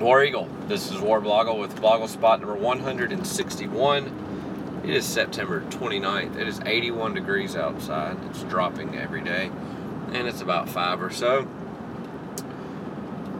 War Eagle. This is War Blogle with Blogle spot number 161. It is September 29th. It is 81 degrees outside. It's dropping every day, and it's about five or so.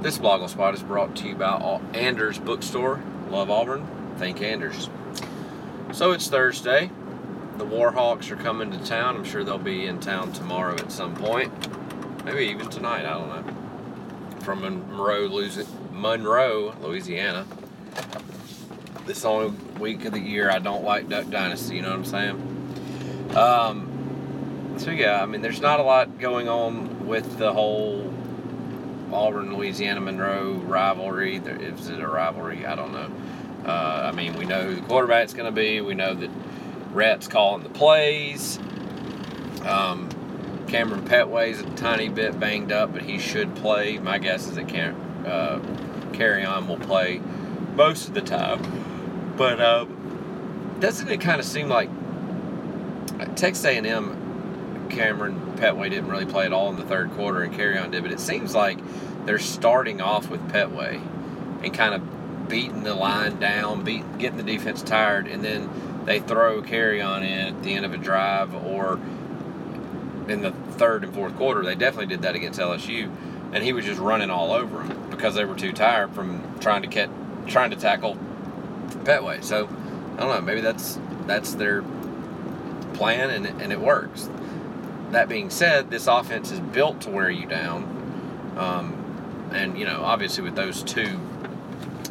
This Blogle spot is brought to you by Anders Bookstore. Love Auburn. Thank Anders. So it's Thursday. The Warhawks are coming to town. I'm sure they'll be in town tomorrow at some point. Maybe even tonight. I don't know. From Monroe, Louisiana. This only week of the year I don't like Duck Dynasty, you know what I'm saying? Um, so, yeah, I mean, there's not a lot going on with the whole Auburn, Louisiana, Monroe rivalry. Is it a rivalry? I don't know. Uh, I mean, we know who the quarterback's going to be. We know that Rhett's calling the plays. Um, Kamryn Pettway's a tiny bit banged up, but he should play. My guess is that Cam, uh, Kerryon will play most of the time. But uh, doesn't it kind of seem like Texas A&M, Cameron Petway didn't really play at all in the third quarter, and Kerryon did. But it seems like they're starting off with Pettway and kind of beating the line down, beat, getting the defense tired, and then they throw Kerryon in at the end of a drive or in the third and fourth quarter. They definitely did that against LSU and he was just running all over them because they were too tired from trying to get trying to tackle Pettway. So I don't know. Maybe that's that's their plan, and and it works. That being said, this offense is built to wear you down, um, and you know obviously with those two,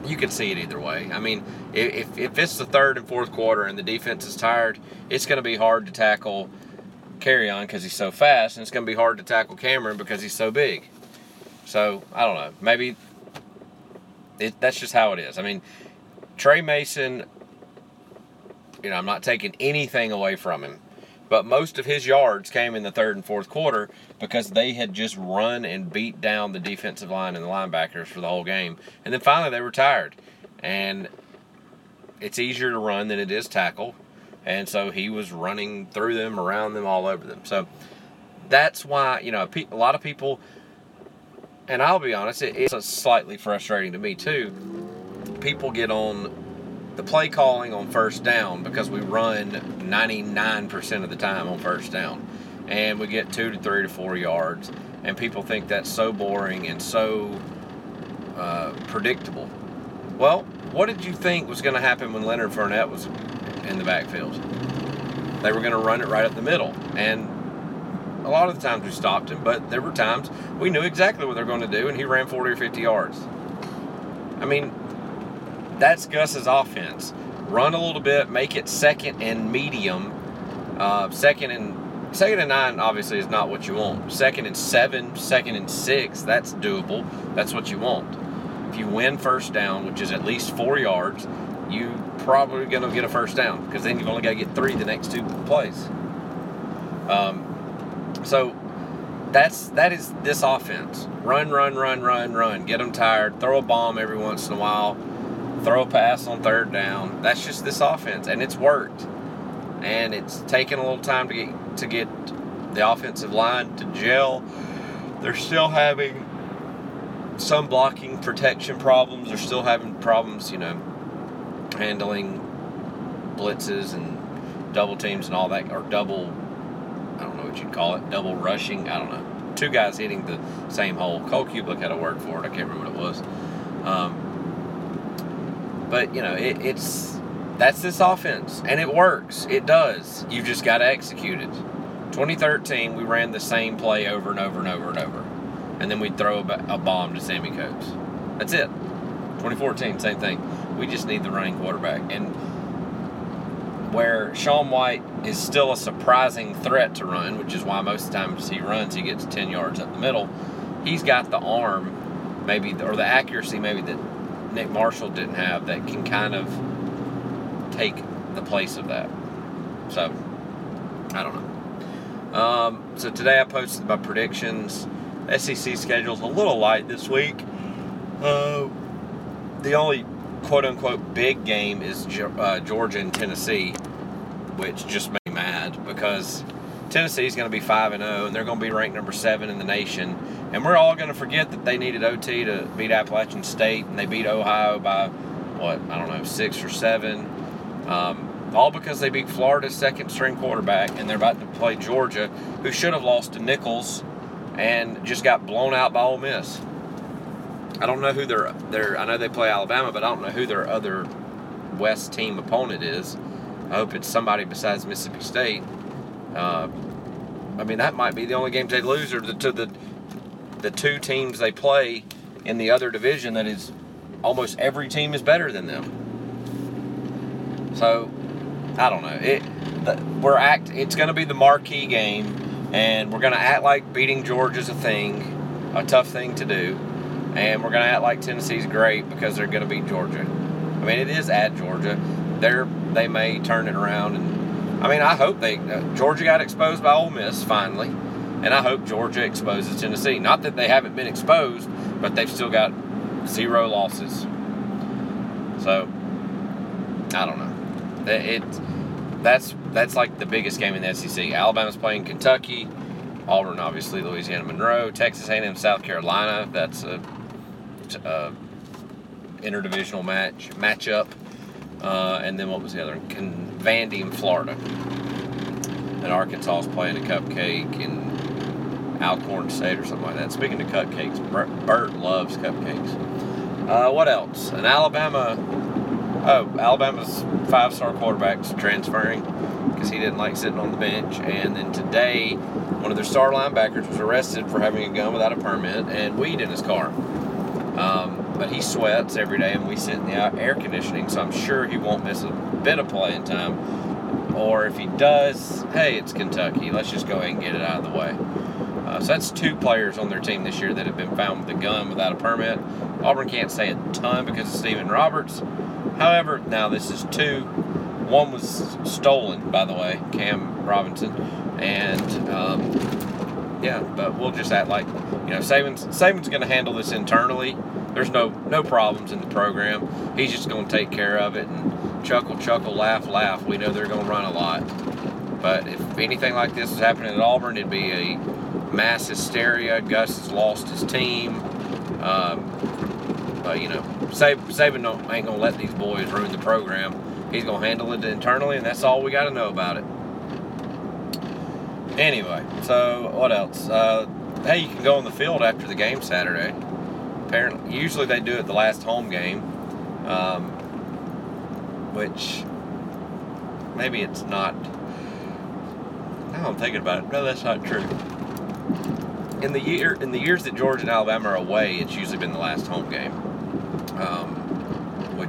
you can see it either way. I mean, if if it's the third and fourth quarter and the defense is tired, it's going to be hard to tackle Kerryon because he's so fast, and it's going to be hard to tackle Kamryn because he's so big. So I don't know. Maybe it, that's just how it is. I mean, Tre Mason. You know, I'm not taking anything away from him, but most of his yards came in the third and fourth quarter because they had just run and beat down the defensive line and the linebackers for the whole game, and then finally they were tired, and it's easier to run than it is tackle, and so he was running through them, around them, all over them. So that's why you know a lot of people and I'll be honest, it is slightly frustrating to me too. People get on the play calling on first down because we run 99% of the time on first down, and we get two to three to four yards, and people think that's so boring and so uh, predictable. Well, what did you think was going to happen when Leonard Fournette was in the backfield? They were going to run it right up the middle, and a lot of the times we stopped him, but there were times we knew exactly what they're going to do, and he ran 40 or 50 yards. I mean, that's Gus's offense. Run a little bit, make it second and medium. Uh, second and second and nine obviously is not what you want. Second and seven, second and six, that's doable. That's what you want. If you win first down, which is at least four yards, you probably going to get a first down because then you've only got to get three the next two plays. Um, so that's that is this offense. Run, run, run, run, run. Get them tired. Throw a bomb every once in a while. Throw a pass on third down. That's just this offense, and it's worked. And it's taken a little time to get to get the offensive line to gel. They're still having some blocking protection problems. They're still having problems, you know, handling blitzes and double teams and all that, or double I don't know what you'd call it, double rushing. I don't know. Two guys hitting the same hole. Cole Cubelic had a word for it. I can't remember what it was. Um, but you know, it, it's that's this offense, and it works. It does. You just got to execute it. 2013, we ran the same play over and over and over and over, and then we'd throw a, a bomb to Sammie Coates. That's it. 2014, same thing. We just need the running quarterback, and where Sean White is still a surprising threat to run, which is why most times he runs, he gets 10 yards up the middle. He's got the arm, maybe, or the accuracy, maybe that Nick Marshall didn't have that can kind of take the place of that. So, I don't know. Um, so today I posted my predictions. SEC schedule's a little light this week. Uh, the only quote unquote big game is uh, Georgia and Tennessee, which just made me mad because Tennessee's going to be 5 and 0, and they're going to be ranked number 7 in the nation. And we're all going to forget that they needed OT to beat Appalachian State, and they beat Ohio by, what, I don't know, 6 or 7. Um, all because they beat Florida's second string quarterback, and they're about to play Georgia, who should have lost to Nicholls and just got blown out by Ole Miss. I don't know who their their I know they play Alabama, but I don't know who their other West team opponent is. I hope it's somebody besides Mississippi State. Uh, I mean, that might be the only games they lose, or the, to the the two teams they play in the other division that is almost every team is better than them. So, I don't know. It we're act. It's going to be the marquee game, and we're going to act like beating Georgia's a thing, a tough thing to do, and we're going to act like Tennessee's great because they're going to beat Georgia. I mean, it is at Georgia. They're they may turn it around and I mean, I hope they uh, Georgia got exposed by Ole Miss finally, and I hope Georgia exposes Tennessee. Not that they haven't been exposed, but they've still got zero losses. So I don't know. It, that's that's like the biggest game in the SEC. Alabama's playing Kentucky, Auburn obviously, Louisiana Monroe, Texas A&M, South Carolina. That's a, a interdivisional match matchup. Uh, and then what was the other? Con- Vandy in Florida. And Arkansas is playing a cupcake in Alcorn State or something like that. Speaking of cupcakes, Bert loves cupcakes. Uh, what else? An Alabama. Oh, Alabama's five-star quarterback's transferring because he didn't like sitting on the bench. And then today, one of their star linebackers was arrested for having a gun without a permit and weed in his car. Um, but he sweats every day, and we sit in the air conditioning, so I'm sure he won't miss a bit of playing time. Or if he does, hey, it's Kentucky. Let's just go ahead and get it out of the way. Uh, so that's two players on their team this year that have been found with a gun without a permit. Auburn can't say a ton because of Stephen Roberts. However, now this is two. One was stolen, by the way, Cam Robinson, and um, yeah, but we'll just act like you know Saban's Saban's going to handle this internally there's no no problems in the program. He's just going to take care of it and chuckle, chuckle, laugh, laugh. We know they're going to run a lot. But if anything like this is happening at Auburn, it'd be a mass hysteria. Gus has lost his team. Um, but you know, Saban ain't gonna let these boys ruin the program. He's gonna handle it internally, and that's all we got to know about it. Anyway, so what else? Uh, hey, you can go on the field after the game Saturday apparently, usually they do it the last home game, um, which maybe it's not. Now I'm thinking about it. No, that's not true. In the year, in the years that Georgia and Alabama are away, it's usually been the last home game, um,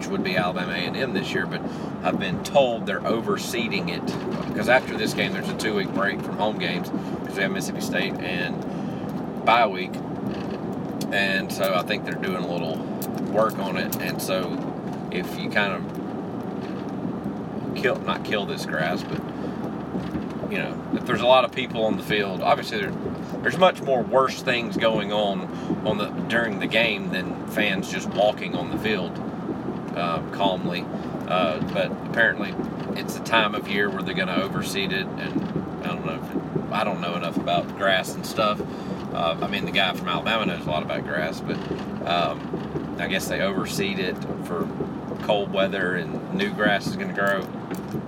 which would be Alabama A&M this year. But I've been told they're overseeding it because after this game, there's a two-week break from home games because we have Mississippi State and bye week and so I think they're doing a little work on it. And so if you kind of kill, not kill this grass, but you know, if there's a lot of people on the field, obviously there, there's much more worse things going on on the during the game than fans just walking on the field uh, calmly. Uh, but apparently, it's the time of year where they're going to overseed it, and I don't know. If it, I don't know enough about grass and stuff. Uh, I mean, the guy from Alabama knows a lot about grass, but um, I guess they overseed it for cold weather and new grass is going to grow.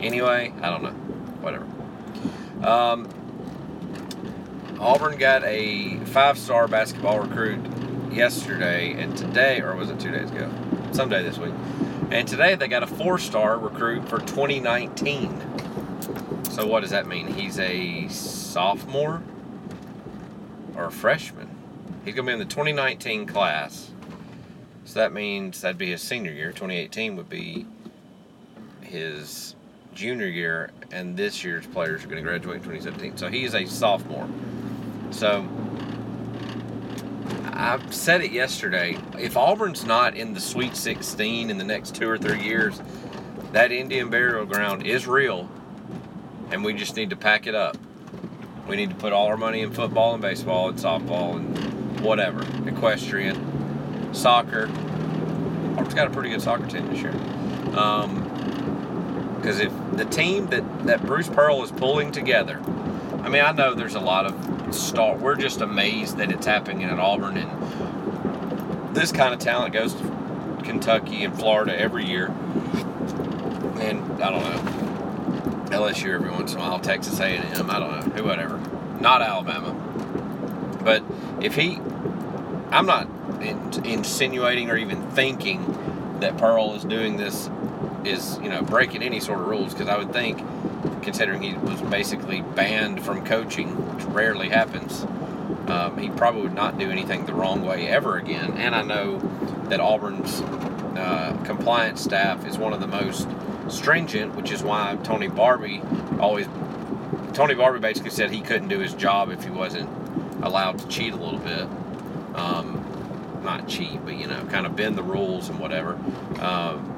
Anyway, I don't know. Whatever. Um, Auburn got a five-star basketball recruit yesterday, and today, or was it two days ago? Someday this week. And today they got a four-star recruit for 2019. So what does that mean? He's a sophomore or a freshman. He's going to be in the 2019 class. So that means that'd be his senior year. 2018 would be his junior year, and this year's players are going to graduate in 2017. So he is a sophomore. So I said it yesterday. If Auburn's not in the Sweet 16 in the next two or three years, that Indian burial ground is real, and we just need to pack it up. We need to put all our money in football and baseball and softball and whatever, equestrian, soccer. Auburn's got a pretty good soccer team this year. Because um, if the team that, that Bruce Pearl is pulling together, I mean, I know there's a lot of star. We're just amazed that it's happening at Auburn, and this kind of talent goes to Kentucky and Florida every year. And I don't know, LSU every once in a while, Texas A&M, I don't know, who, whatever. Not Alabama. But if he, I'm not in, insinuating or even thinking that Pearl is doing this, is you know breaking any sort of rules because I would think considering he was basically banned from coaching, which rarely happens, um, he probably would not do anything the wrong way ever again. And I know that Auburn's uh, compliance staff is one of the most stringent, which is why Tony Barbee always. Tony Barbee basically said he couldn't do his job if he wasn't allowed to cheat a little bit. Um, not cheat, but you know, kind of bend the rules and whatever. Um,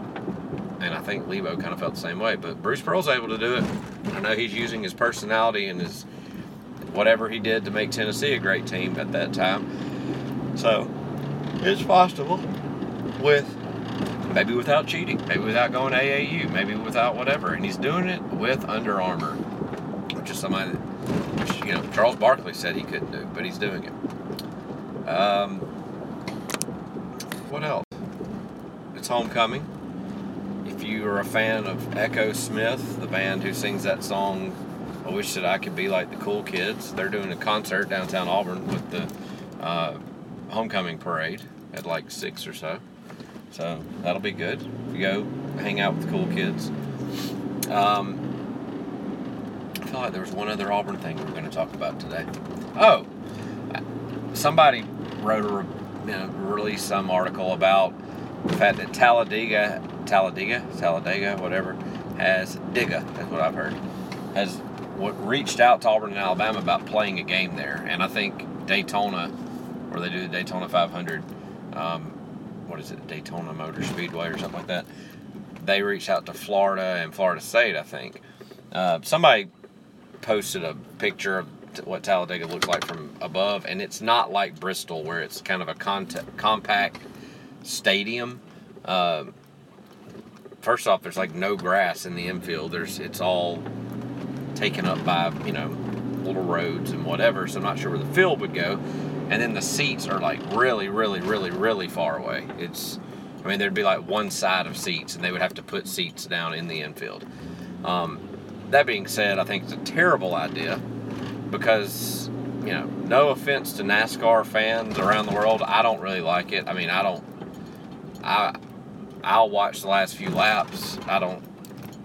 and I think Lebo kind of felt the same way. But Bruce Pearl's able to do it. I know he's using his personality and his whatever he did to make Tennessee a great team at that time. So it's possible with maybe without cheating, maybe without going AAU, maybe without whatever. And he's doing it with Under Armour, which is somebody that, which, you know, Charles Barkley said he couldn't do, but he's doing it. Um, what else? It's homecoming you are a fan of Echosmith, the band who sings that song, I wish that I could be like the cool kids. They're doing a concert downtown Auburn with the uh, homecoming parade at like six or so. So that'll be good. You go hang out with the cool kids. Um, I feel like there was one other Auburn thing we were going to talk about today. Oh, somebody wrote a you know, released some article about the fact that Talladega Talladega, Talladega, whatever, has Digga, that's what I've heard, has what reached out to Auburn and Alabama about playing a game there. And I think Daytona, where they do the Daytona 500, um, what is it, Daytona Motor Speedway or something like that, they reached out to Florida and Florida State, I think. Uh, somebody posted a picture of what Talladega looks like from above, and it's not like Bristol, where it's kind of a compact stadium. Uh, first off, there's like no grass in the infield. There's it's all taken up by you know little roads and whatever. So I'm not sure where the field would go. And then the seats are like really, really, really, really far away. It's I mean there'd be like one side of seats, and they would have to put seats down in the infield. Um, that being said, I think it's a terrible idea because you know, no offense to NASCAR fans around the world, I don't really like it. I mean, I don't. I I'll watch the last few laps. I don't.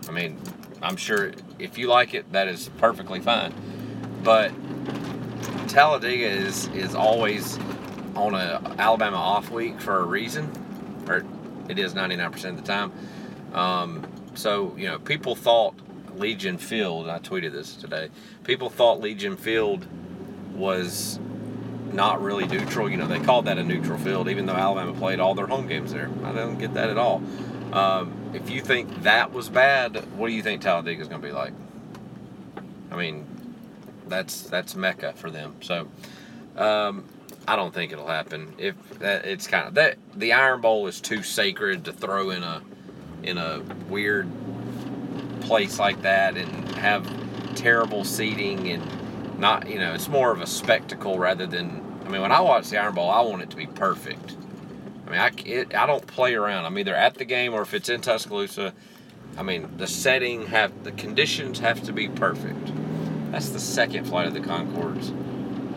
I mean, I'm sure if you like it, that is perfectly fine. But Talladega is is always on a Alabama off week for a reason, or it is 99% of the time. Um, so you know, people thought Legion Field. I tweeted this today. People thought Legion Field was not really neutral. You know, they called that a neutral field, even though Alabama played all their home games there. I don't get that at all. Um, if you think that was bad, what do you think Talladega is going to be like? I mean, that's that's Mecca for them. So, um, I don't think it'll happen. If that, it's kind of that the Iron Bowl is too sacred to throw in a in a weird place like that and have terrible seating and not you know it's more of a spectacle rather than I mean, when I watch the Iron Bowl, I want it to be perfect. I mean, I, it, I don't play around. I'm either at the game or if it's in Tuscaloosa. I mean, the setting have the conditions have to be perfect. That's the second flight of the Conchords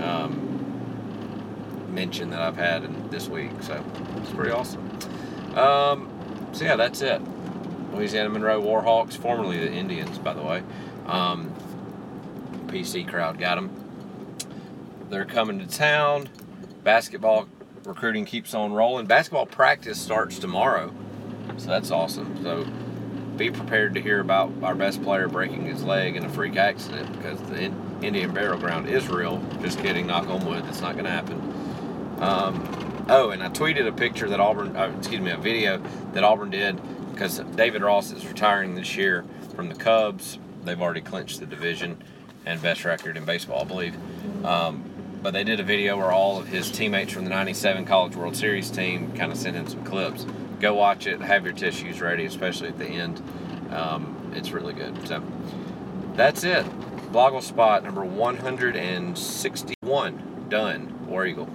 um, mention that I've had in, this week, so it's pretty awesome. Um, so yeah, that's it. Louisiana Monroe Warhawks, formerly the Indians, by the way. Um, PC crowd got them. They're coming to town. Basketball recruiting keeps on rolling. Basketball practice starts tomorrow, so that's awesome. So be prepared to hear about our best player breaking his leg in a freak accident because the Indian Burial Ground is real. Just kidding. Knock on wood. It's not going to happen. Um, oh, and I tweeted a picture that Auburn, uh, excuse me, a video that Auburn did because David Ross is retiring this year from the Cubs. They've already clinched the division and best record in baseball, I believe. Um, but they did a video where all of his teammates from the 97 College World Series team kind of sent in some clips. Go watch it, have your tissues ready, especially at the end. Um, it's really good. So that's it. Blogle spot number 161. Done. War Eagle.